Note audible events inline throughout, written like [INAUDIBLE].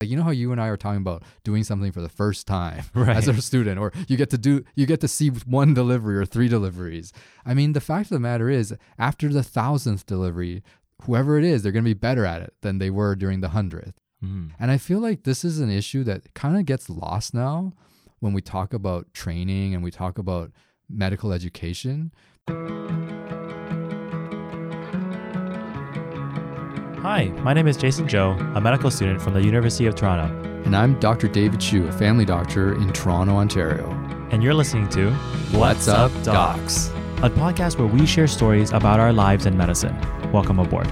Like you know how you and I are talking about doing something for the first time Right. [LAUGHS] as a student, or you get to do you get to see one delivery or three deliveries. I mean, the fact of the matter is, after the thousandth delivery, whoever it is, they're gonna be better at it than they were during the hundredth. Mhm. And I feel like this is an issue that kind of gets lost now when we talk about training and we talk about medical education. Hi, my name is Jason Joe, a medical student from the University of Toronto, And I'm Dr. David Chu, a family doctor in Toronto, Ontario. and you're listening to What's Up, Docs? a podcast where we share stories about our lives in medicine. Welcome aboard.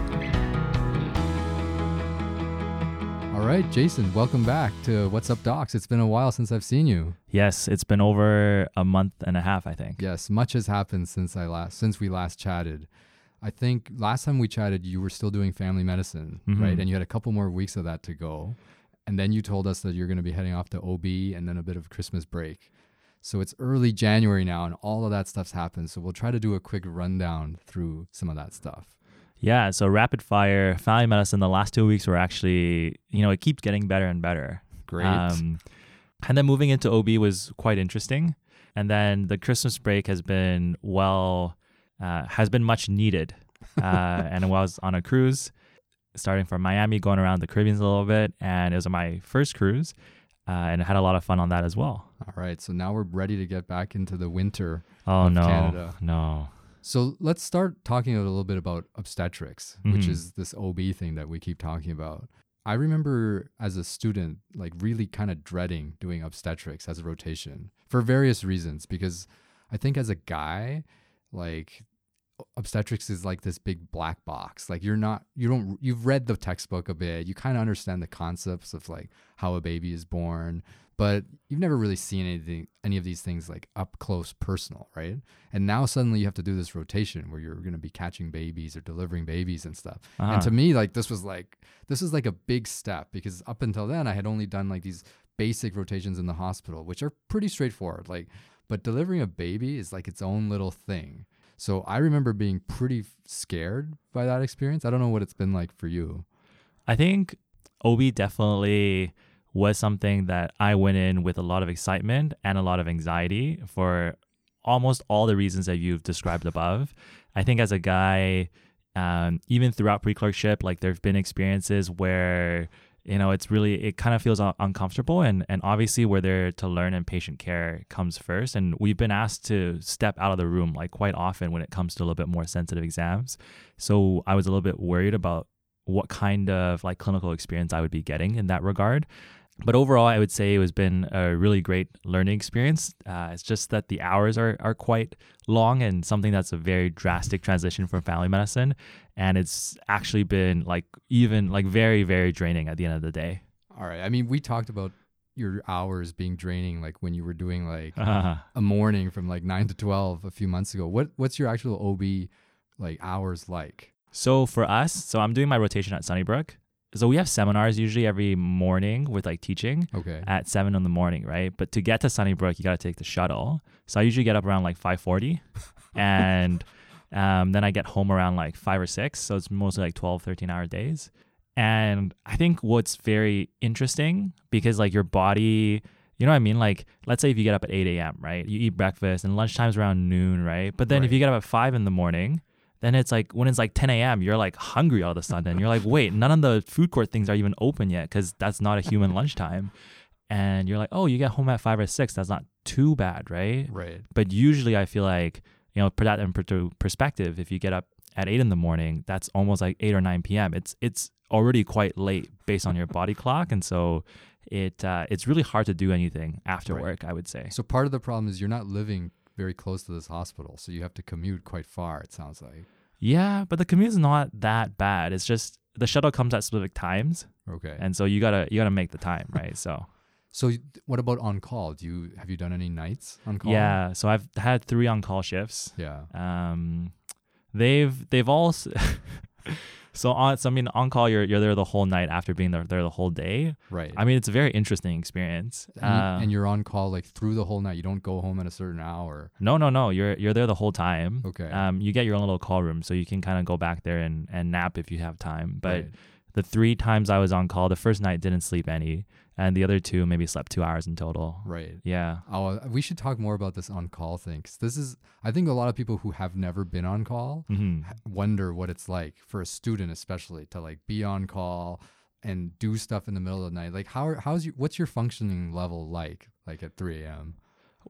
All right, Jason, welcome back to What's Up Docs. It's been a while since I've seen you. Yes, it's been over a month and a half, I think. Yes, much has happened since I last since we last chatted. I think last time we chatted, you were still doing family medicine, right? Mhm. And you had a couple more weeks of that to go. And then you told us that you're going to be heading off to OB and then a bit of Christmas break. So it's early January now, and all of that stuff's happened. So we'll try to do a quick rundown through some of that stuff. Yeah, so rapid fire, family medicine, the last two weeks were actually, you know, it keeps getting better and better. Great. Um, and then moving into OB was quite interesting. And then the Christmas break has been well, uh, has been much needed. Uh, [LAUGHS] and I was on a cruise, starting from Miami, going around the Caribbean a little bit, and it was my first cruise, uh, and I had a lot of fun on that as well. all right. So now we're ready to get back into the winter. Oh Of no, Canada. no. So let's start talking a little bit about obstetrics, which Mhm. is this OB thing that we keep talking about. I remember as a student, like really kind of dreading doing obstetrics as a rotation for various reasons. Because I think as a guy, like obstetrics is like this big black box. Like you're not, you don't, you've read the textbook a bit. You kind of understand the concepts of like how a baby is born, but you've never really seen anything, any of these things like up close, personal, right? And now suddenly you have to do this rotation where you're going to be catching babies or delivering babies and stuff. Uh-huh. And to me, like this was like this is like a big step because up until then I had only done like these basic rotations in the hospital, which are pretty straightforward. Like, but delivering a baby is like its own little thing. So I remember being pretty scared by that experience. I don't know what it's been like for you. I think OB definitely was something that I went in with a lot of excitement and a lot of anxiety for almost all the reasons that you've described above. I think as a guy, um, even throughout pre clerkship, like there have been experiences where you know it's really it kind of feels un- uncomfortable and and obviously we're there to learn and patient care comes first and we've been asked to step out of the room like quite often when it comes to a little bit more sensitive exams so i was a little bit worried about what kind of like clinical experience I would be getting in that regard. But overall, I would say it has been a really great learning experience. Uh, it's just that the hours are, are quite long and something that's a very drastic transition from family medicine. And it's actually been like even like very, very draining at the end of the day. All right. I mean, we talked about your hours being draining, like when you were doing like Uh, [LAUGHS] a morning from like nine to twelve a few months ago. What what's your actual OB like hours like? So for us, so I'm doing my rotation at Sunnybrook. So we have seminars usually every morning with like teaching. Okay. at seven in the morning, right? But to get to Sunnybrook, you got to take the shuttle. So I usually get up around like five forty, [LAUGHS] and um, then I get home around like five or six. So it's mostly like 12, 13 hour days. And I think what's very interesting because like your body, you know what I mean? Like let's say if you get up at eight a.m., right? You eat breakfast and lunchtime's around noon, right? But then if you get up at five in the morning. Then it's like when it's like 10 a.m., you're like hungry all of a sudden. You're like, wait, none of the food court things are even open yet because that's not a human lunchtime and you're like, oh, you get home at five or six. That's not too bad, right? Right. But usually, I feel like you know, put that in perspective. If you get up at eight in the morning, that's almost like eight or nine p.m. It's it's already quite late based on your body clock, and so it uh, it's really hard to do anything after Right. work. I would say. So part of the problem is you're not living very close to this hospital, so you have to commute quite far. It sounds like. Yeah, but the commute's not that bad. It's just the shuttle comes at specific times, Okay. and so you gotta you gotta make the time, right? So. so what about on call? Do you have you done any nights on call? Yeah, so I've had three on call shifts. Yeah. Um, they've they've all [LAUGHS] so on. So I mean, on call, you're you're there the whole night after being there there the whole day. Right. I mean, it's a very interesting experience. and, Uh, and you're on call like through the whole night. You don't go home at a certain hour. no, no, no. You're you're there the whole time. Okay. Um, you get your own little call room, so you can kind of go back there and and nap if you have time. But Right. The three times I was on call, the first night didn't sleep any, and the other two maybe slept two hours in total. Right. Yeah. Oh, uh, we should talk more about this on call thing. 'cause this is, I think, a lot of people who have never been on call hmm wonder what it's like for a student, especially to like be on call and do stuff in the middle of the night. Like, how are, how's your what's your functioning level like? Like at 3 a.m.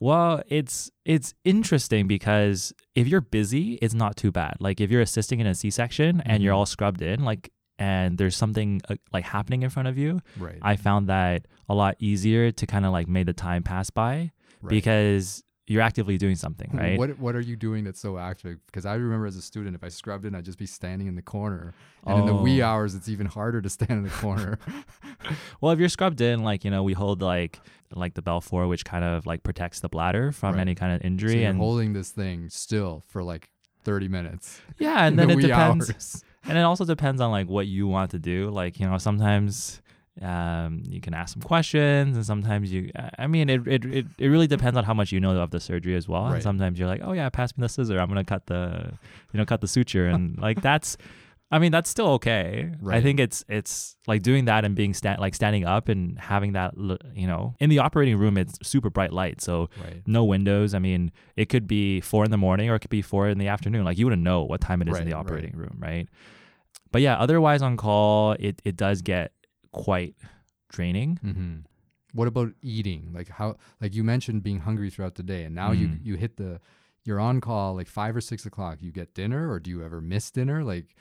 Well, it's it's interesting because if you're busy, it's not too bad. Like if you're assisting in a C-section and you're Mhm. all scrubbed in, like and there's something uh, like happening in front of you, Right. I found that a lot easier to kind of like make the time pass by right. because you're actively doing something, [LAUGHS] right? What what are you doing that's so active? Because I remember as a student, if I scrubbed in, I'd just be standing in the corner, and in the wee Oh. hours, it's even harder to stand in the corner. [LAUGHS] Well, if you're scrubbed in, like you know, we hold like like the Balfour, which kind of like protects the bladder from Right. any kind of so injury, you're and holding this thing still for like 30 minutes. yeah, and then the it depends. hours. And it also depends on like what you want to do like you know sometimes um, you can ask some questions and sometimes you i mean it, it, it, it really depends on how much you know of the surgery as well Right. and sometimes you're like oh yeah pass me the scissor i'm gonna cut the you know cut the suture and [LAUGHS] like that's i mean that's still okay i think it's it's like doing that and being sta- like standing up and having that you know in the operating room it's super bright light so Right. no windows. I mean, it could be four in the morning or it could be four in the afternoon. Like you wouldn't know what time it is in Right, the right. operating room, right? But yeah, otherwise on call, it it does get quite draining. hmm What about eating? Like how? Like you mentioned being hungry throughout the day, and now you Mhm. you hit the you're on call like five or six o'clock. You get dinner, or do you ever miss dinner? Like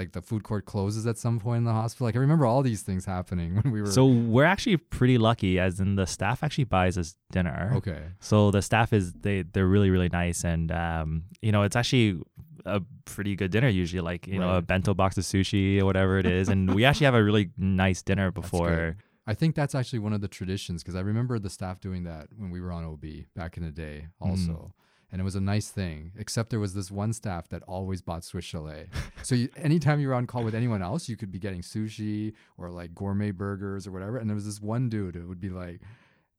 like the food court closes at some point in the hospital. Like I remember all these things happening [LAUGHS] when we were. So we're actually pretty lucky, as in the staff actually buys us dinner. okay. So the staff is they they're really really nice, and um, you know it's actually a pretty good dinner usually, like you know a bento box of sushi or whatever it is, and we [LAUGHS] actually have a really nice dinner before. I think that's actually one of the traditions because I remember the staff doing that when we were on OB back in the day, mm. also. And it was a nice thing, except there was this one staff that always bought Swiss Chalet. [LAUGHS] so you, anytime you were on call with anyone else, you could be getting sushi or like gourmet burgers or whatever. And there was this one dude, who would be like,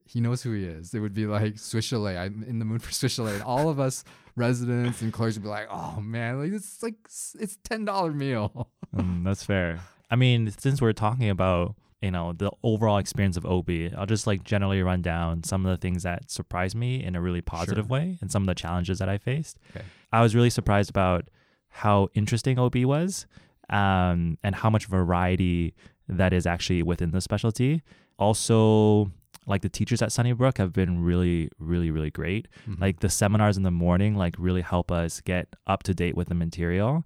he knows who he is. It would be like Swiss Chalet. I'm in the mood for Swiss Chalet. And all of us [LAUGHS] residents and clerks would be like, oh man, like it's like, it's $10 meal. [LAUGHS] Mm, that's fair. I mean, since we're talking about you know the overall experience of OB, I'll just like generally run down some of the things that surprised me in a really positive way and some of the challenges that I faced. Okay. I was really surprised about how interesting OB was, um, and how much variety that is actually within the specialty. Also, like the teachers at Sunnybrook have been really, really, really great Mhm. like the seminars in the morning like really help us get up to date with the material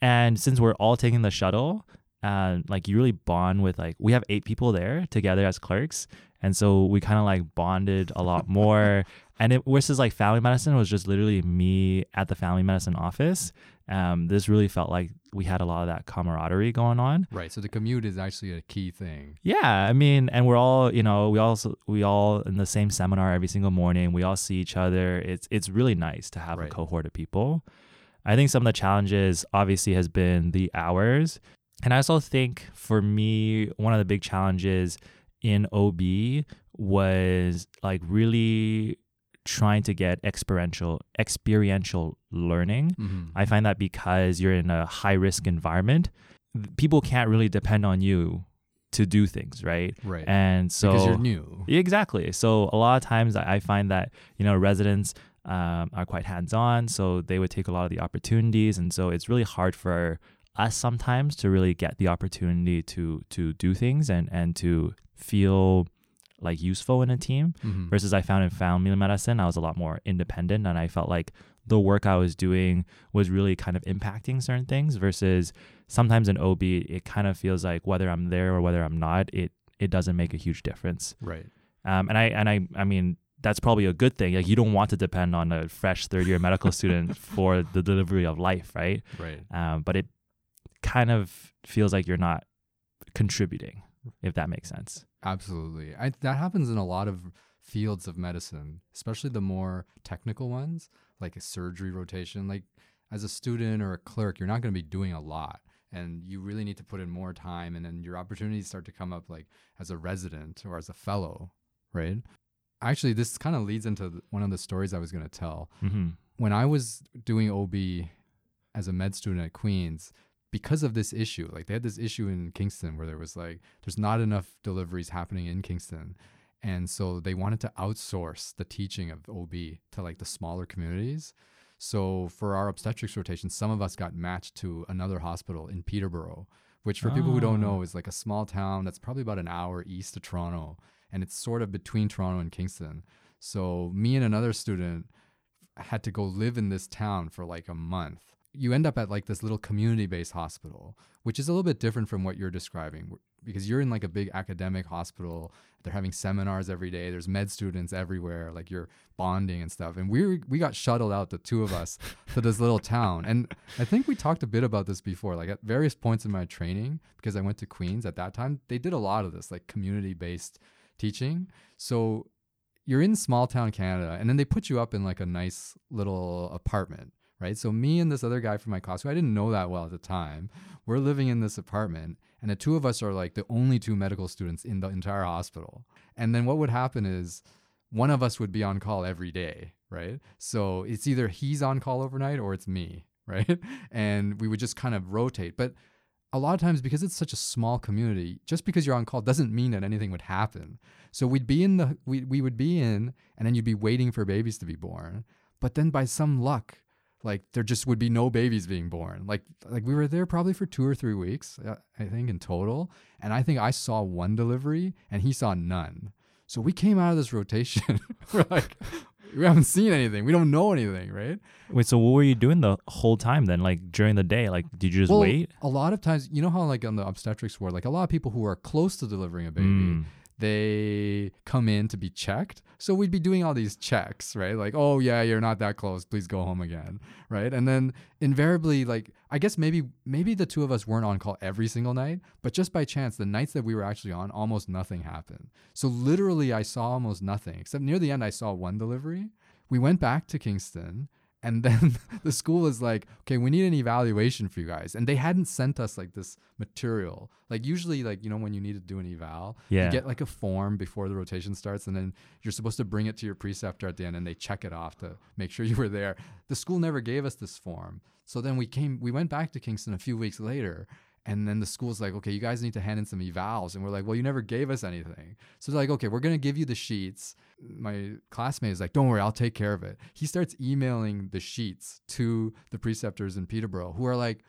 and since we're all taking the shuttle uh, like you really bond with like we have eight people there together as clerks and so we kind of like bonded a lot more [LAUGHS] and it versus like family medicine was just literally me at the family medicine office um, this really felt like we had a lot of that camaraderie going on Right. So the commute is actually a key thing. yeah, I mean, and we're all, you know, we all we all in the same seminar every single morning. We all see each other. It's it's really nice to have Right. a cohort of people. I think some of the challenges obviously has been the hours. And I also think for me, one of the big challenges in OB was like really trying to get experiential experiential learning. Mm-hmm. I find that because you're in a high risk environment, people can't really depend on you to do things, right? right. And so because you're new. Exactly. So a lot of times I find that you know residents um, are quite hands on, so they would take a lot of the opportunities, and so it's really hard for us sometimes to really get the opportunity to to do things and and to feel like useful in a team Mhm. versus I found in family medicine, I was a lot more independent and I felt like the work I was doing was really kind of impacting certain things versus sometimes in OB, it kind of feels like whether I'm there or whether I'm not, it, it doesn't make a huge difference. Right. Um, and I, and I, I mean, that's probably a good thing. Like you don't want to depend on a fresh third year medical student [LAUGHS] for the delivery of life. Right. Right. Um, but it kind of feels like you're not contributing, if that makes sense. Absolutely. I, that happens in a lot of fields of medicine, especially the more technical ones, like a surgery rotation. Like as a student or a clerk, you're not going to be doing a lot. And you really need to put in more time, and then your opportunities start to come up, like as a resident or as a fellow, right? Actually, this kind of leads into one of the stories I was going to tell. Mm-hmm. When I was doing OB as a med student at Queens, because of this issue. Like they had this issue in Kingston where there was like there's not enough deliveries happening in Kingston. And so they wanted to outsource the teaching of OB to like the smaller communities. So for our obstetrics rotation, some of us got matched to another hospital in Peterborough, which for people who don't Oh. know is like a small town that's probably about an hour east of Toronto and it's sort of between Toronto and Kingston. So me and another student had to go live in this town for like a month. You end up at like this little community-based hospital, which is a little bit different from what you're describing because you're in like a big academic hospital. They're having seminars every day. There's med students everywhere, like you're bonding and stuff. And we we got shuttled out the two of us to this little town. And I think we talked a bit about this before. Like at various points in my training, because I went to Queens at that time, they did a lot of this like community-based teaching. So you're in small town Canada, and then they put you up in like a nice little apartment, right? So me and this other guy from my class, who I didn't know that well at the time, we're living in this apartment, and the two of us are like the only two medical students in the entire hospital. And then what would happen is one of us would be on call every day, right? So it's either he's on call overnight or it's me, [LAUGHS] right? And we would just kind of rotate, but a lot of times because it's such a small community just because you're on call doesn't mean that anything would happen so we'd be in the we, we would be in and then you'd be waiting for babies to be born but then by some luck like there just would be no babies being born like like we were there probably for two or three weeks uh, i think in total and i think i saw one delivery and he saw none so we came out of this rotation [LAUGHS] we're like we haven't seen anything we don't know anything right Wait, so what were you doing the whole time then? Like during the day? Like did you just well, wait? A lot of times, you know how like on the obstetrics ward, like a lot of people who are close to delivering a baby, Mm. They come in to be checked. So we'd be doing all these checks, right? Like, oh yeah, you're not that close. Please go home again, right? And then invariably, like I guess maybe maybe the two of us weren't on call every single night, but just by chance, the nights that we were actually on, almost nothing happened. So literally, I saw almost nothing. Except near the end, I saw one delivery. We went back to Kingston. And then [LAUGHS] the school is like, okay, we need an evaluation for you guys. And they hadn't sent us like this material. Like usually, like, you know, when you need to do an eval, Yeah. you get like a form before the rotation starts, and then you're supposed to bring it to your preceptor at the end and they check it off to make sure [LAUGHS] you were there. The school never gave us this form. So then we came we went back to Kingston a few weeks later. And then the school's like, okay, you guys need to hand in some evals. And we're like, well, you never gave us anything. So they're like, okay, we're going to give you the sheets. My classmate is like, don't worry, I'll take care of it. He starts emailing the sheets to the preceptors in Peterborough who are like,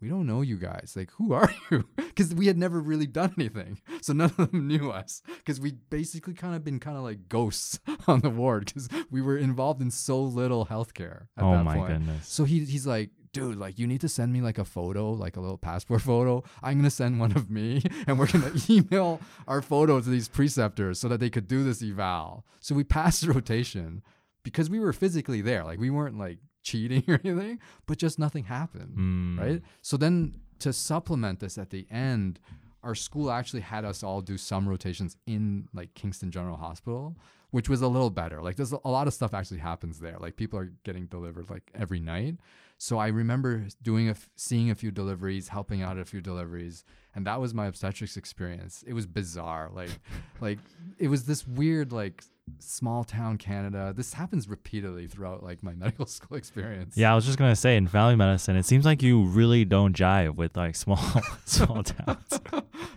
we don't know you guys. Like, who are [LAUGHS] you? Because we had never really done anything. So none of them knew us. Because we basically kind of been kind of like ghosts [LAUGHS] on the ward because we were involved in so little healthcare at oh that my point. goodness. So he, he's like, dude, like you need to send me like a photo, like a little passport [LAUGHS] photo. I'm gonna send one of me, [LAUGHS] and we're gonna [LAUGHS] email our photo to these preceptors so that they could do this eval. So we passed the rotation because we were physically there, like we weren't like cheating or anything, but just nothing happened, Mm. right? So then to supplement this at the end. Our school actually had us all do some rotations in like Kingston General Hospital, which was a little better. Like there's a a lot of stuff actually happens there. Like people are getting delivered like every night. So I remember doing a f- seeing a few deliveries, helping out at a few deliveries, and that was my obstetrics experience. It was bizarre. Like [LAUGHS] like it was this weird like small town Canada. This happens repeatedly throughout like my [LAUGHS] medical school experience. Yeah, I was just gonna say in family medicine, it seems like you really don't jive with like small [LAUGHS] small towns.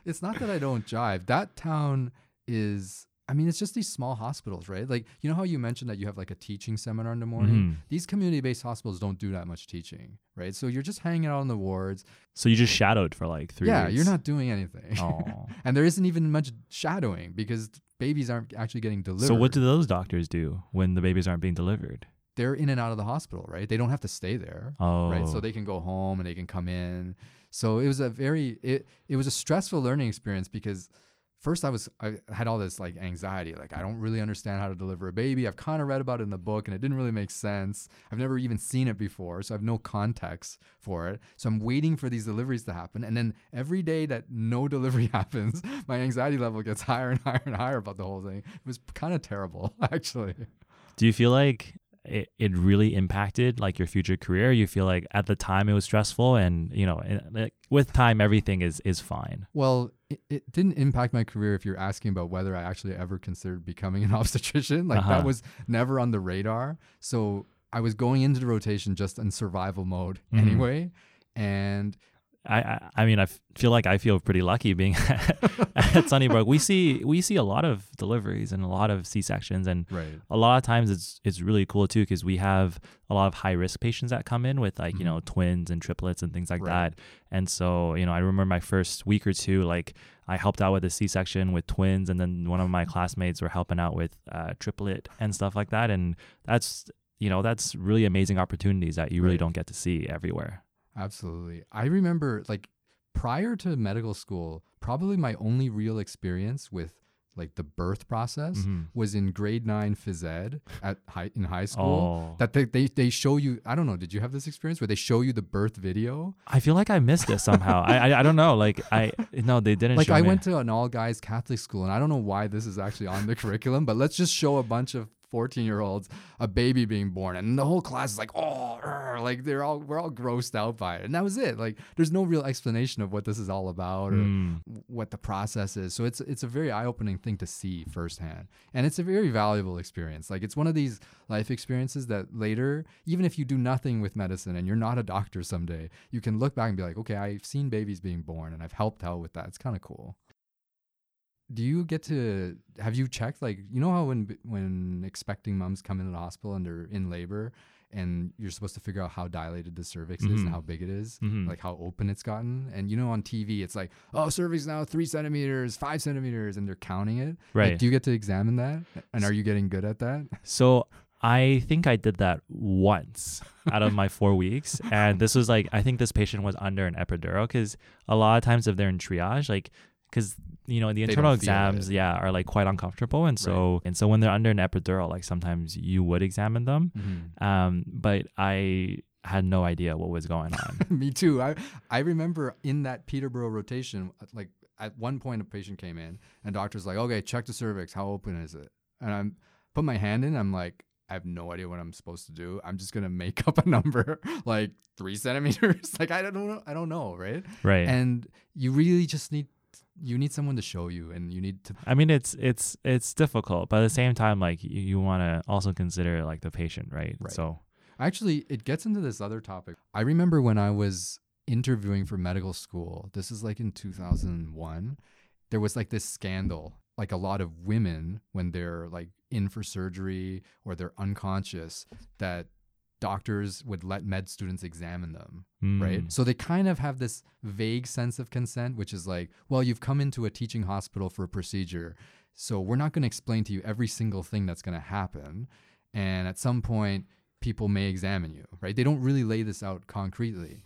it's not that I don't jive. That town is I mean, it's just these small hospitals, right? Like, you know how you mentioned that you have like a teaching seminar in the morning? Mhm. These community based hospitals don't do that much teaching, right? So you're just hanging out on the wards. So you just shadowed for like three yeah, weeks. you're not doing anything. [LAUGHS] Oh. and there isn't even much shadowing because babies aren't actually getting delivered. So what do those doctors do when the babies aren't being delivered? They're in and out of the hospital, right? They don't have to stay there. Oh, right? So they can go home and they can come in. So it was a very it it was a stressful learning experience because first I was I had all this like anxiety, like I don't really understand how to deliver a baby. I've kind of read about it in the book and it didn't really make sense. I've never even seen it before, so I have no context for it. So I'm waiting for these deliveries to happen, and then every day that no [LAUGHS] delivery happens, my anxiety level gets higher and higher and higher about the whole thing. It was kind of terrible, [LAUGHS] actually. do you feel like it, it really impacted like your future career? You feel like at the time it was stressful, and you know, with time everything is is fine. Well, it, it didn't impact my career if you're asking about whether I actually ever considered becoming an [LAUGHS] obstetrician. Like Uh-huh. that was never on the radar. So I was going into the rotation just in survival mode Mhm. anyway. And I, I, mean, I feel like I feel pretty lucky being [LAUGHS] at Sunnybrook. We see we see a lot of deliveries and a lot of C sections, and Right. a lot of times it's it's really cool too because we have a lot of high risk patients that come in with like you Mhm. know twins and triplets and things like Right. that. And so you know, I remember my first week or two, like I helped out with a C section with twins, and then one of my classmates were helping out with uh, triplet and stuff like that. And that's you know that's really amazing opportunities that you really Right. don't get to see everywhere. Absolutely. I remember like prior to medical school, probably my only real experience with like the birth process Mhm. was in grade nine phys ed at high in high school. Oh, That they, they they show you I don't know, did you have this experience where they show you the birth video? I feel like I missed it somehow. I, I I don't know. Like I no, they didn't. Show it. Like I me. went to an all guys Catholic school and I don't know why this is actually on the curriculum, but let's just show a bunch of 14 year olds a baby being born and the whole class is like oh er," like they're all we're all grossed out by it and that was it like there's no real explanation of what this is all about or Mm. what the process is. So it's it's a very eye-opening thing to see firsthand. And it's a very valuable experience. Like it's one of these life experiences that later, even if you do nothing with medicine and you're not a doctor someday, you can look back and be like, "Okay, I've seen babies being born and I've helped out with that." It's kind of cool. Do you get to have you checked like you know how when when expecting moms come into the hospital and they're in labor and you're supposed to figure out how dilated the cervix is Mhm. and how big it is? Mhm. like how open it's gotten. And you know, on TV, it's like, oh, cervix now three centimeters, five centimeters, and they're counting it. Like, Right. do you get to examine that? And are you getting good at that? So I think I did that once out of my four weeks. [LAUGHS] And this was like, I think this patient was under an epidural because a lot of times if they're in triage, like, because, you know, the internal exams, yeah, are like quite uncomfortable. And so, and so when they're under an epidural, like sometimes you would examine them. Um, but I had no idea what was going on. [LAUGHS] Me too. I I remember in that Peterborough rotation, like at one point a patient came in and doctor's like, okay, check the cervix. How open is it? And I'm put my hand in. I'm like, I have no idea what I'm supposed to do. I'm just gonna make [LAUGHS] up a number like three centimeters. [LAUGHS] like I don't know. I don't know, right? right. And you really just need you need someone to show you, and you need to I mean, it's it's it's difficult, but at the same time, like you, you want to also consider like the patient, right? Right. So Actually, it gets into this other topic. I remember when I was interviewing for medical school, this is like in 2001, there was like this scandal. Like a lot of women, when they're like in for surgery or they're unconscious, that doctors would let med students examine them, right? mm, So they kind of have this vague sense of consent, which is like, well, you've come into a teaching hospital for a procedure. So we're not going to explain to you every single thing that's going to happen. And at some point, people may examine you, right? They don't really lay this out concretely.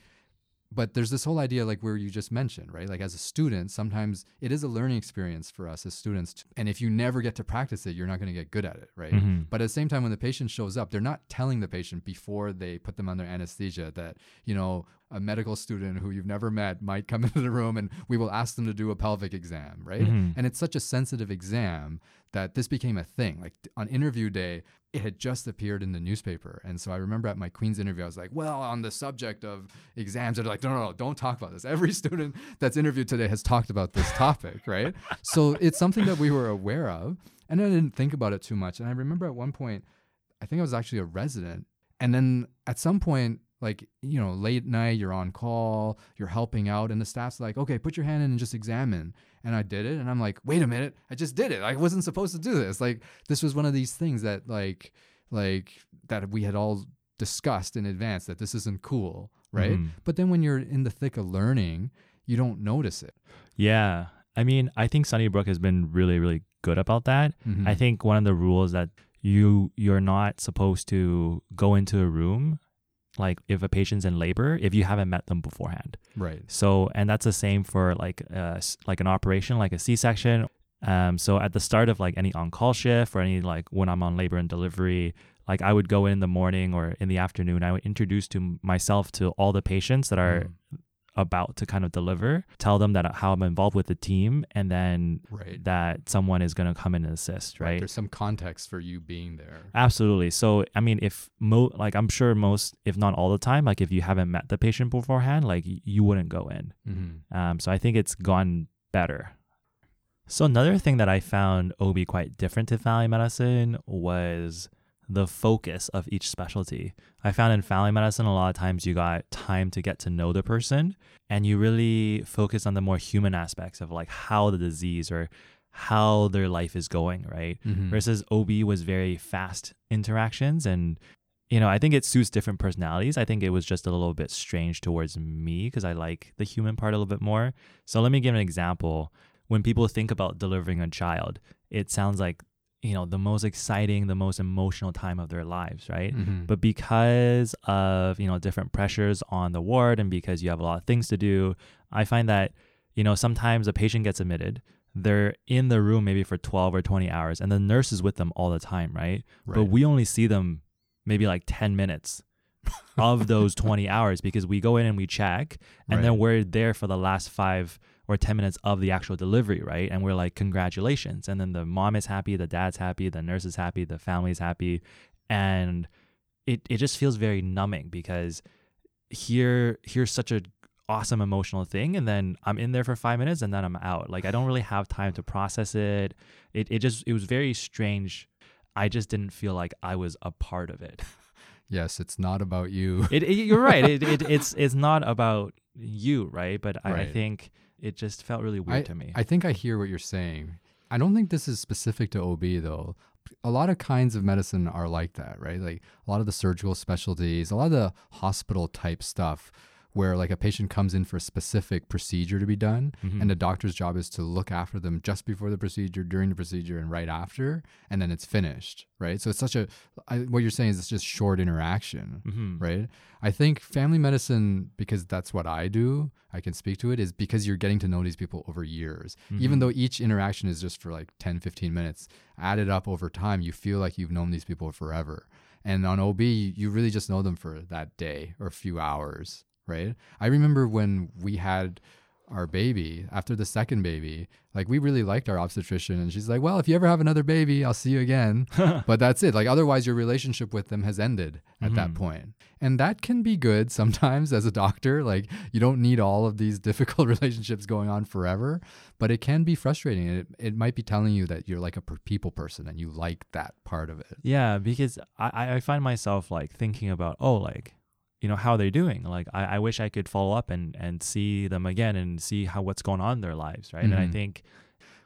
But there's this whole idea, like where you just mentioned, right? Like as a student, sometimes it is a learning experience for us as students. And if you never get to practice it, you're not going to get good at it, right? mhm. But at the same time, when the patient shows up, they're not telling the patient before they put them under anesthesia that, you know, a medical student who you've never met might come [LAUGHS] into the room and we will ask them to do a pelvic exam, right? Mhm. And it's such a sensitive exam that this became a thing. Like on interview day, it had just appeared in the newspaper. And so I remember at my Queen's interview, I was like, well, on the subject of exams, they're like, no, no, no, don't talk about this. Every [LAUGHS] student that's interviewed today has talked about this topic, right? So it's something that we were aware of. And I didn't think about it too much. And I remember at one point, I think I was actually a resident. And then at some point, like, you know, late night, you're on call, you're helping out, and the staff's like, okay, put your hand in and just examine. And I did it. And I'm like, wait a minute, I just did it. I wasn't supposed to do this. Like, this was one of these things that, like, like, that we had all discussed in advance that this isn't cool, right? Mhm. But then when you're in the thick of learning, you don't notice it. Yeah. I mean, I think Sunnybrook has been really, really good about that. Mhm. I think one of the rules that you you're not supposed to go into a room like if a patient's in labor if you haven't met them beforehand. right. So and that's the same for like uh like an operation like a C-section. Um so at the start of like any on-call shift or any like when I'm on labor and delivery like I would go in the morning or in the afternoon I would introduce to myself to all the patients that are Mhm. About to kind of deliver, tell them that how I'm involved with the team, and then Right. that someone is going to come in and assist, right? There's some context for you being there. Absolutely. So, I mean, if mo like I'm sure most, if not all the time, like if you haven't met the patient beforehand, like you wouldn't go in. Mm-hmm. Um, so I think it's gone better. So another thing that I found OB quite different to family medicine was the focus of each specialty. I found in family medicine, a lot of times you got time to get to know the person and you really focus on the more human aspects of like how the disease or how their life is going, right? Mhm. Versus OB was very fast interactions and you know, I think it suits different personalities. I think it was just a little bit strange towards me because I like the human part a little bit more. So let me give an example. When people think about delivering a child, it sounds like, you know, the most exciting, the most emotional time of their lives, right? Mhm. But because of, you know, different pressures on the ward and because you have a lot of things to do, I find that, you know, sometimes a patient gets admitted, they're in the room maybe for 12 or 20 hours and the nurse is with them all the time, right? But we only see them maybe like 10 minutes of [LAUGHS] those 20 hours because we go in and we check and then we're there for the last 5 or 10 minutes of the actual delivery, right? And we're like congratulations. And then the mom is happy, the dad's happy, the nurse is happy, the family's happy and it it just feels very numbing because here here's such a awesome emotional thing and then I'm in there for 5 minutes and then I'm out. Like I don't really have time to process it. It it just it was very strange. I just didn't feel like I was a part of it. [LAUGHS] yes, it's not about you. It, it you're right. It, it [LAUGHS] it's it's not about you, right? But I, I think it just felt really weird to me. I think I hear what you're saying. I don't think this is specific to OB though. A lot of kinds of medicine are like that, right? Like a lot of the surgical specialties, a lot of the hospital type stuff where like a patient comes in for a specific procedure to be done Mhm. and the doctor's job is to look after them just before the procedure, during the procedure and right after and then it's finished, right? So it's such a I, what you're saying is it's just short interaction Mhm. right? I think family medicine, because that's what I do, I can speak to it, is because you're getting to know these people over years. Even Mhm. though each interaction is just for like 10, 15 minutes, added up over time, you feel like you've known these people forever. And on OB, you really just know them for that day or a few hours, right? I remember when we had our baby after the second baby like we really liked our obstetrician and she's like well if you ever have another baby i'll see you again. [LAUGHS] But that's it. Like otherwise your relationship with them has ended at that Mhm. point. And that can be good sometimes [LAUGHS] as a doctor. Like you don't need all of these [LAUGHS] difficult relationships going on forever but it can be frustrating. It, it might be telling you that you're like a people person and you like that part of it. Yeah, because I- I find myself like thinking about, oh, like, you know, how they're doing? Like, I, I wish I could follow up and, and see them again and see how what's going on in their lives, right? And I Mhm. think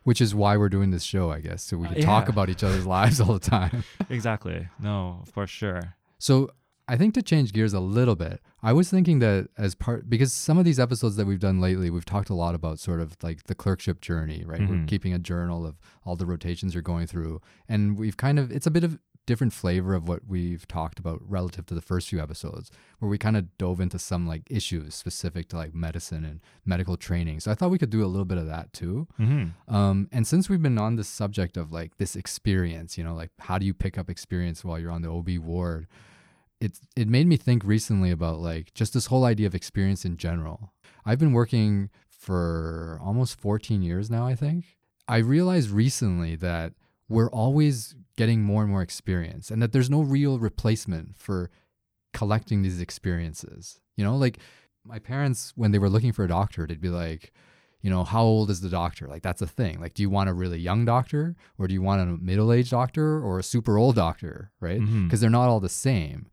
which is why we're doing this show i guess so we Uh, can talk about each other's [LAUGHS] lives all the time [LAUGHS] exactly, no, for sure. So I think to change gears a little bit, I was thinking that as part because some of these episodes that we've done lately, we've talked a lot about sort of like the clerkship journey, right? We're Mhm. keeping a journal of all the rotations you're going through, and we've kind of it's a bit of different flavor of what we've talked about relative to the first few episodes, where we kind of dove into some like issues specific to like medicine and medical training. So I thought we could do a little bit of that too. Mm-hmm. Um, and since we've been on this subject of like this experience, you know, like how do you pick up experience while you're on the OB ward? It's it made me think recently about like just this whole idea of experience in general. I've been working for almost 14 years now, I think. I realized recently that we're always getting more and more experience and that there's no real replacement for collecting these experiences. You know, like my parents when they were looking for a doctor, they'd be like, you know, how old is the doctor? Like that's a thing. Like, do you want a really young doctor or do you want a middle-aged doctor or a super old doctor, right? Mm-hmm. Because they're not all the same.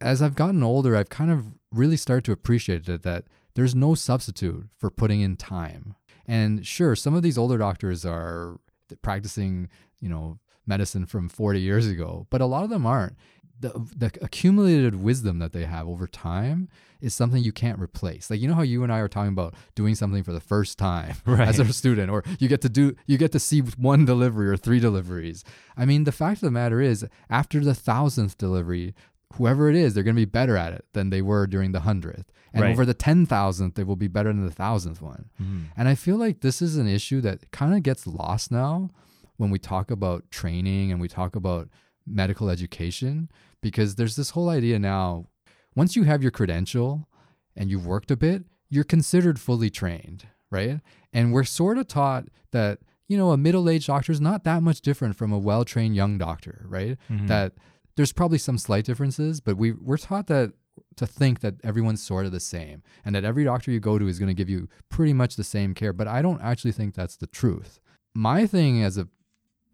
As I've gotten older, I've kind of really started to appreciate it that there's no substitute for putting in time. And sure, some of these older doctors are practicing, you know, medicine from 40 years ago, but a lot of them aren't. The, the accumulated wisdom that they have over time is something you can't replace. Like you know how you and I are talking about doing something for the first time [LAUGHS] as a student, or you get to do you get to see one delivery or three deliveries. I mean, the fact of the matter is, after the thousandth delivery, whoever it is, they're going to be better at it than they were during the hundredth, and Right. over the ten thousandth, they will be better than the thousandth one. Mhm. And I feel like this is an issue that kind of gets lost now when we talk about training and we talk about medical education because there's this whole idea now once you have your credential and you've worked a bit, you're considered fully trained, right? And we're sort of taught that, you know, a middle aged doctor is not that much different from a well trained young doctor, right? Mhm. That there's probably some slight differences, but we, we're taught that to think that everyone's sort of the same and that every doctor you go to is going to give you pretty much the same care. But I don't actually think that's the truth. My thing as a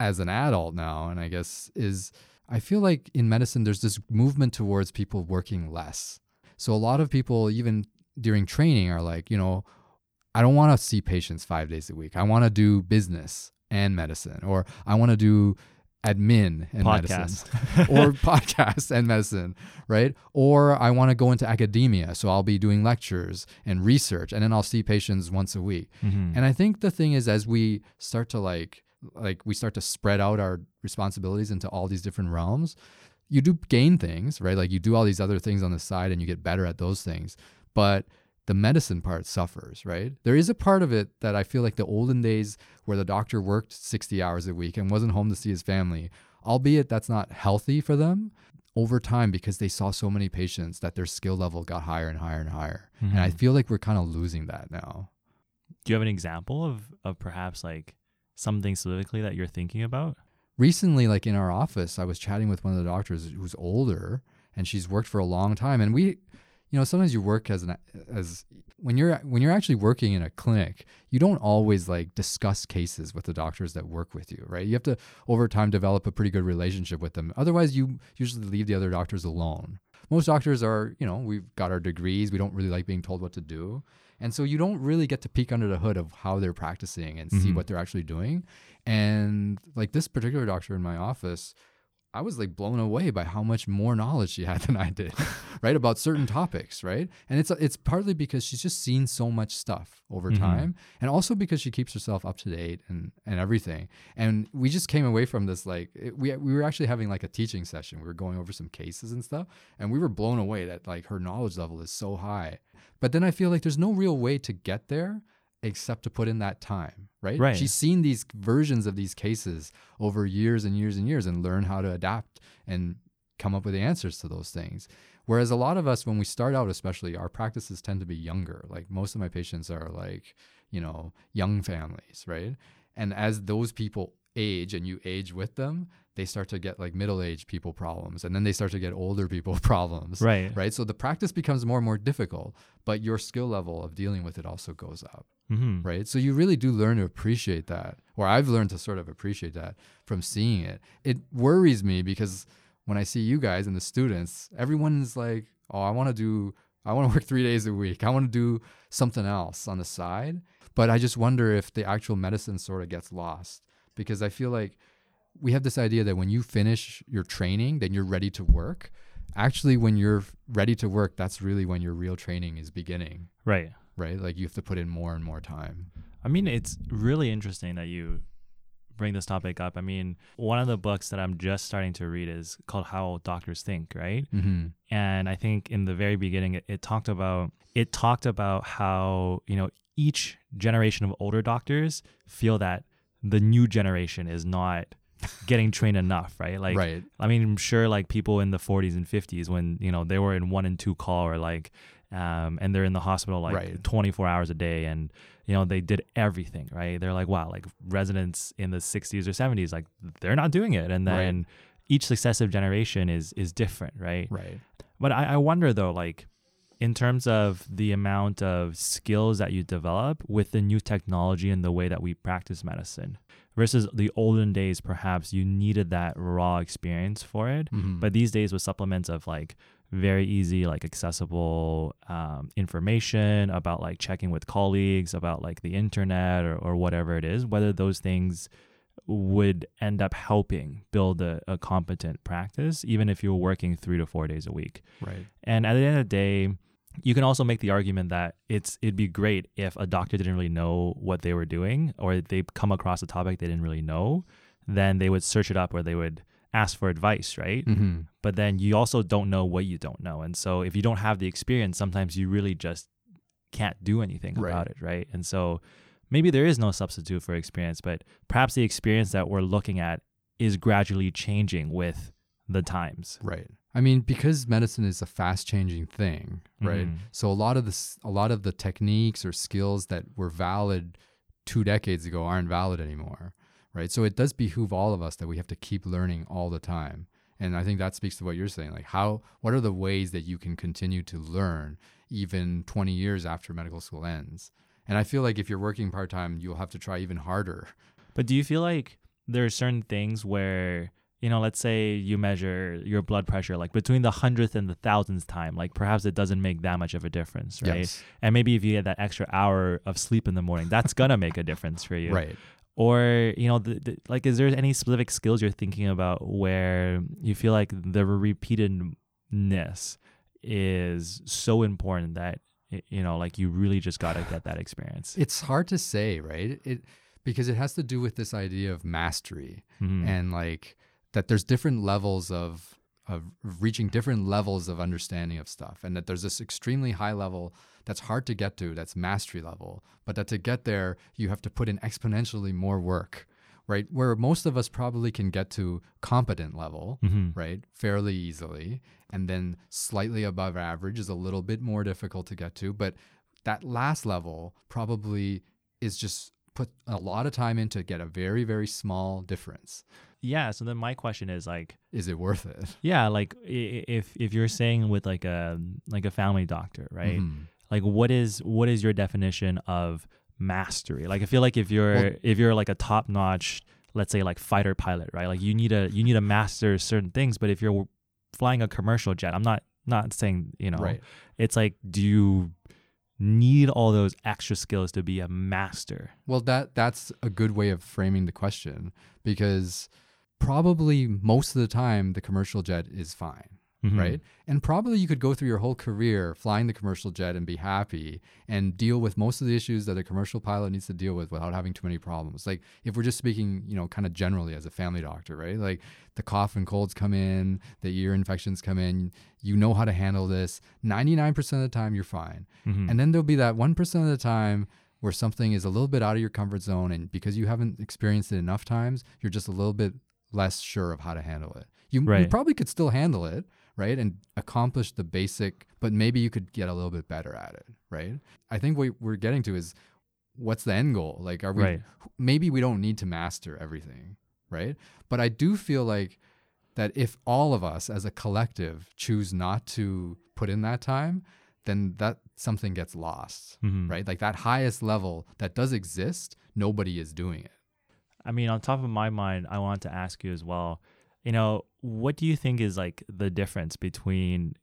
as an adult now, and I guess is I feel like in medicine, there's this movement towards people working less. So a lot of people, even during training, are like, you know, I don't want to see patients five days a week. I want to do business and medicine, or I want to do admin and Podcast. medicine, [LAUGHS] or [LAUGHS] podcasts and medicine, right? Or I want to go into academia, so I'll be doing lectures and research, and then I'll see patients once a week. Mhm. And I think the thing is, as we start to like, like we start to spread out our responsibilities into all these different realms, you do gain things, right? Like you do all these other things on the side, and you get better at those things. But the medicine part suffers, right? There is a part of it that I feel like the olden days where the doctor worked 60 hours a week and wasn't home to see his family, albeit that's not healthy for them over time because they saw so many patients that their skill level got higher and higher and higher. And I Mhm. feel like we're kind of losing that now. Do you have an example of of perhaps like something specifically that you're thinking about? recently like in our office i was chatting with one of the doctors who's older and she's worked for a long time and we you know sometimes you work as an as when you're when you're actually working in a clinic you don't always like discuss cases with the doctors that work with you right? You have to over time develop a pretty good relationship with them. Otherwise you usually leave the other doctors alone. Most doctors are you know we've got our degrees we don't really like being told what to do and so you don't really get to peek under the hood of how they're practicing and see Mhm. what they're actually doing and like this particular doctor in my office, I was like blown away by how much more knowledge she had [LAUGHS] than I did, right? About certain topics, right? And it's it's partly because she's just seen so much stuff over Mhm. time, and also because she keeps herself up to date and and everything. And we just came away from this like it, we we were actually having like a teaching session. We were going over some cases and stuff, and we were blown away that like her knowledge level is so high. But then I feel like there's no real way to get there except to put in that time, right? Right. She's seen these versions of these cases over years and years and years and learn how to adapt and come up with the answers to those things. Whereas a lot of us, when we start out, especially, our practices tend to be younger. Like most of my patients are like, you know, young families, right? And as those people age and you age with them, they start to get like middle aged people problems. And then they start to get older people [LAUGHS] problems. Right. Right. So the practice becomes more and more difficult, but your skill level of dealing with it also goes up Mm-hmm. right? So you really do learn to appreciate that, or I've learned to sort of appreciate that from seeing it. It worries me because when I see you guys and the students, everyone's like, "Oh, I want to do, I want to [LAUGHS] work three days a week. I want to do something else on the side." But I just wonder if the actual medicine sort of gets lost because I feel like we have this idea that when you finish your training, then you're ready to work. Actually, when you're ready to work, that's really when your real training is beginning Right. right? Like you have to put in more and more time. I mean, it's really interesting that you bring this topic up. I mean, one of the books that I'm just starting to read is called How Doctors Think, right? Mm-hmm. And I think in the very beginning, it, it talked about it talked about how you know each generation of older doctors feel that the new generation is not getting trained enough, right? Like, right. I mean, I'm sure like people in the 40s and 50s when you know they were in one and two call or like, um, and they're in the hospital like Right. 24 hours a day, and you know they did everything, right? They're like, wow, like residents in the 60s or 70s, like they're not doing it, and Right. then each successive generation is is different, right? Right. But I, I wonder though, like in terms of the amount of skills that you develop with the new technology and the way that we practice medicine versus the olden days, perhaps you needed that raw experience for it. Mhm. But these days with supplements of like very easy, like accessible um, information about like checking with colleagues, about like the internet or, or whatever it is, whether those things would end up helping build a, a competent practice, even if you're working three to four days a week. right. And at the end of the day, you can also make the argument that it's it'd be great if a doctor didn't really know what they were doing or they come across a topic they didn't really know, then they would search it up or they would ask for advice, right? Mm-hmm. But then you also don't know what you don't know. And so if you don't have the experience, sometimes you really just can't do anything Right. about it, right? And so maybe there is no substitute for experience, but perhaps the experience that we're looking at is gradually changing with the times. Right. I mean, because medicine is a fast changing thing, right? Mhm. So a lot of this, a lot of the techniques or skills that were valid two decades ago aren't valid anymore, right? So it does behoove all of us that we have to keep learning all the time. And I think that speaks to what you're saying. Like, how, what are the ways that you can continue to learn even 20 years after medical school ends? And I feel like if you're working part time, you'll have to try even harder. But do you feel like there are certain things where you know, let's say you measure your blood pressure like between the hundredth and the thousandth time, like perhaps it doesn't make that much of a difference, right? Yes. And maybe if you get that extra hour of sleep in the morning, that's gonna make a difference for you. Right. Or you know, the, the, like, is there any specific skills you're thinking about where you feel like the repeatedness is so important that you know, like you really just gotta get that experience? It's hard to say, right? It because it has to do with this idea of mastery Mhm. and like that there's different levels of of reaching different levels of understanding of stuff and that there's this extremely high level that's hard to get to that's mastery level. But that to get there you have to put in exponentially more work right? Where most of us probably can get to competent level Mhm. right? Fairly easily. And then slightly above average is a little bit more difficult to get to. But that last level probably is just put a lot of time in to get a very very small difference yeah. So then my question is like, is it worth it yeah, like if if you're saying with like a like a family doctor, right? Mhm. like what is what is your definition of mastery like i feel like if you're Well- if you're like a top notch let's say like fighter pilot right like you need a you need to master certain things but if you're flying a commercial jet i'm not not saying you know right it's like do you need all those extra skills to be a master. Well that that's a good way of framing the question because probably most of the time the commercial jet is fine Mhm. right? And probably you could go through your whole career flying the commercial jet and be happy and deal with most of the issues that a commercial pilot needs to deal with without having too many problems. Like if we're just speaking, you know, kind of generally as a family doctor, right? Like the cough and colds come in, the ear infections come in, you know how to handle this. 99% of the time you're fine. Mhm. And then there'll be that 1% of the time where something is a little bit out of your comfort zone and because you haven't experienced it enough times, you're just a little bit less sure of how to handle it. You, you probably could still handle it, right? And accomplish the basic, but maybe you could get a little bit better at it, right? I think what we're getting to is what's the end goal? Like, are we, Right. maybe we don't need to master everything, right? But I do feel like that if all of us as a collective choose not to put in that time, then that something gets lost, Mhm. right? Like that highest level that does exist, nobody is doing it. I mean, on top of my mind, I want to ask you as well. You know, what do you think is like the difference between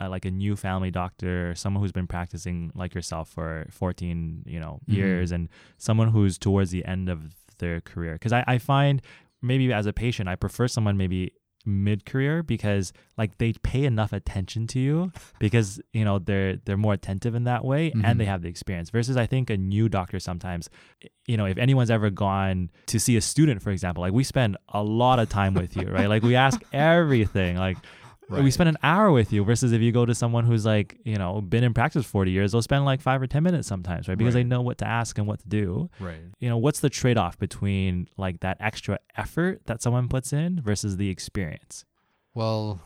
uh, like a new family doctor, someone who's been practicing like yourself for 14, you know, Mhm. years, and someone who's towards the end of their career? Because I, I find maybe as a patient, I prefer someone maybe mid career because like they pay enough attention to you because you know they're they're more attentive in that way and mm-hmm. they have the experience versus i think a new doctor sometimes you know if anyone's ever gone to see a student for example like we spend a lot of time with you right? Like we ask everything like we spend an hour with you versus if you go to someone who's like you know been in practice 40 years they'll spend like five or ten minutes sometimes right because they know what to ask and what to do Right. you know what's the trade-off between like that extra effort that someone puts in versus the experience Well,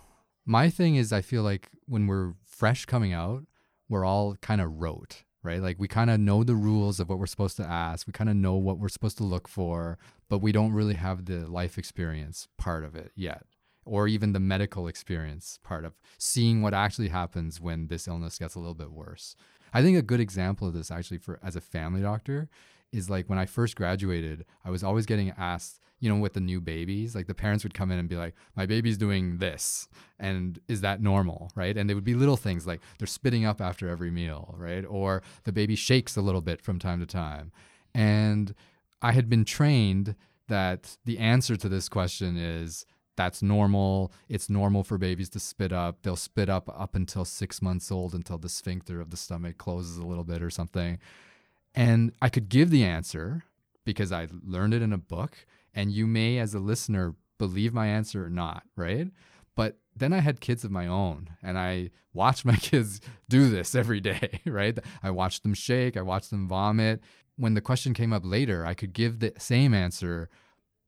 my thing is, I feel like when we're fresh coming out, we're all kind of rote, right? Like we kind of know the rules of what we're supposed to ask. We kind of know what we're supposed to look for, but we don't really have the life experience part of it yet, or even the medical experience part of seeing what actually happens when this illness gets a little bit worse. I think a good example of this actually for as a family doctor is like when I first graduated, I was always getting asked, you know, with the new babies, like the parents would come in and be like, my baby's doing this. And is that normal? Right. And they would be little things like they're spitting up after every meal, right? Or the baby shakes a little bit from time to time. And I had been trained that the answer to this question is that's normal. It's normal for babies to spit up. They'll spit up up until six months old until the sphincter of the stomach closes a little bit or something. And I could give the answer because I learned it in a book. And you may, as a listener, believe my answer or not, right? But then I had kids of my own and I watched [LAUGHS] my kids do this every day, [LAUGHS] right? I watched them shake, I watched them vomit. When the question came up later, I could give the same answer,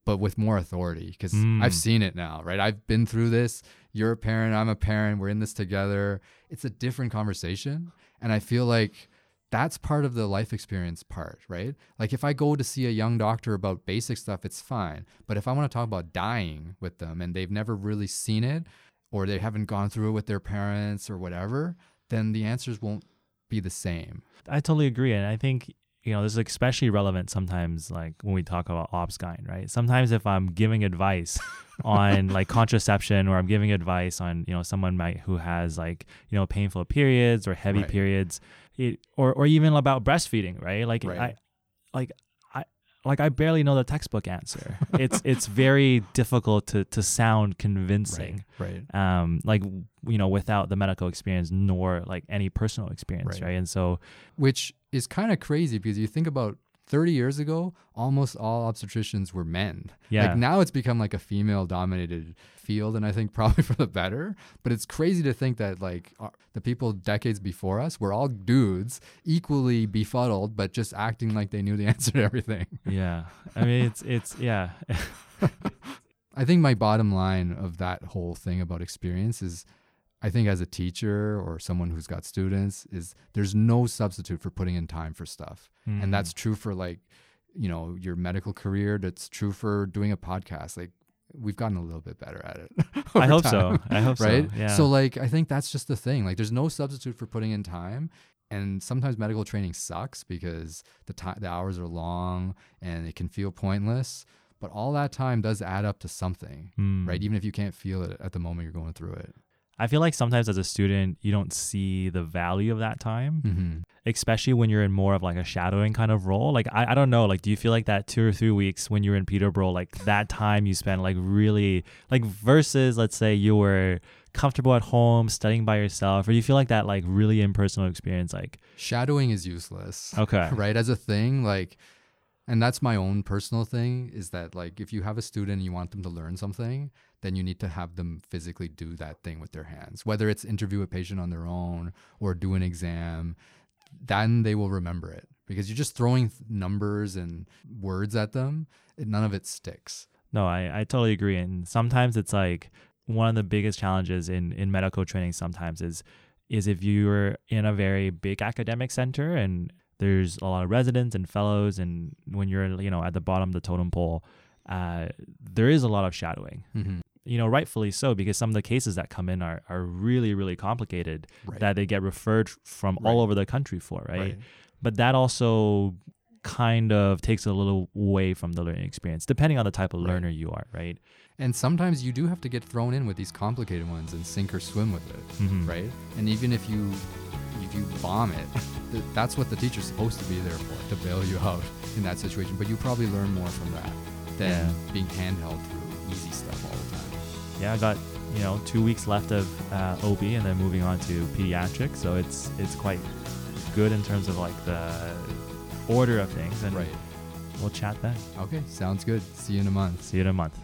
but with more authority because Mm. I've seen it now, right? I've been through this. You're a parent, I'm a parent, we're in this together. It's a different conversation. And I feel like that's part of the life experience part, right? Like if I go to see a young doctor about basic stuff, it's fine. But if I want to talk about dying with them and they've never really seen it or they haven't gone through it with their parents or whatever, then the answers won't be the same. I totally agree. And I think, you know, this is especially relevant sometimes, like when we talk about obsgyn, right? Sometimes if I'm giving advice [LAUGHS] on like contraception, or I'm giving advice on, you know, someone might who has like, you know, painful periods or heavy Right. periods, it, or or even about breastfeeding, right? Like Right. I, like I, like I barely know the textbook answer. it's [LAUGHS] it's very difficult to to sound convincing Right. right? um like you know without the medical experience nor like any personal experience Right. right, and so Which is kind of crazy because you think about 30 years ago, almost all obstetricians were men. yeah Like now it's become like a female dominated field and I think [LAUGHS] probably for the better, but it's crazy to think that like our, the people decades before us were all dudes, equally befuddled but just acting like they knew the [LAUGHS] answer to everything. yeah i mean it's it's yeah [LAUGHS] I think my bottom line of that whole thing about experience is I think as a teacher or someone who's got students is there's no substitute for putting in time for stuff. Mm. And that's true for like, you know, your medical career, that's true for doing a podcast. Like we've gotten a little bit better at it. [LAUGHS] i hope time, so i hope Right? so yeah So like I think that's just the thing. Like there's no substitute for putting in time. And sometimes medical training sucks because the time the hours are long and it can feel pointless. But all that time does add up to something Mm. right? Even if you can't feel it at the moment you're going through it. I feel like sometimes as a student you don't see the value of that time Mm-hmm. especially when you're in more of like a shadowing kind of role like I, I don't know like do you feel like that two or three weeks when you're in peterborough like that time you spend like really like versus let's say you were comfortable at home studying by yourself or you feel like that like really impersonal experience like Shadowing is useless, okay [LAUGHS] right? As a thing, like, and that's my own personal thing is that, like, if you have a student and you want them to learn something, then you need to have them physically do that thing with their hands, whether it's interview a patient on their own or do an exam, then they will remember it because you're just throwing th- numbers and words at them, none of it sticks. No, I, I totally agree. And sometimes it's like one of the biggest challenges in, in medical training sometimes is is if you're in a very big academic center and there's a lot of residents and fellows and when you're you know at the bottom of the totem pole, uh, there is a lot of shadowing. Mm-hmm. You know, rightfully so, because some of the cases that come in are, are really, really complicated Right. that they get referred from all over the country for, right? right. But that also kind of takes a little away from the learning experience, depending on the type of Right. learner you are, right? And sometimes you do have to get thrown in with these complicated ones and sink or swim with it. Mhm. right? And even if you if you bomb it, that's what the teacher's supposed to be there for to bail you out in that situation. But you probably learn more from that than Yeah. being handheld through easy stuff all the time. yeah, I got you know two weeks left of uh, OB and then moving on to pediatrics, so it's it's quite good in terms of like the order of things, and Right. we'll chat then. Okay. Sounds good. See you in a month. See you in a month.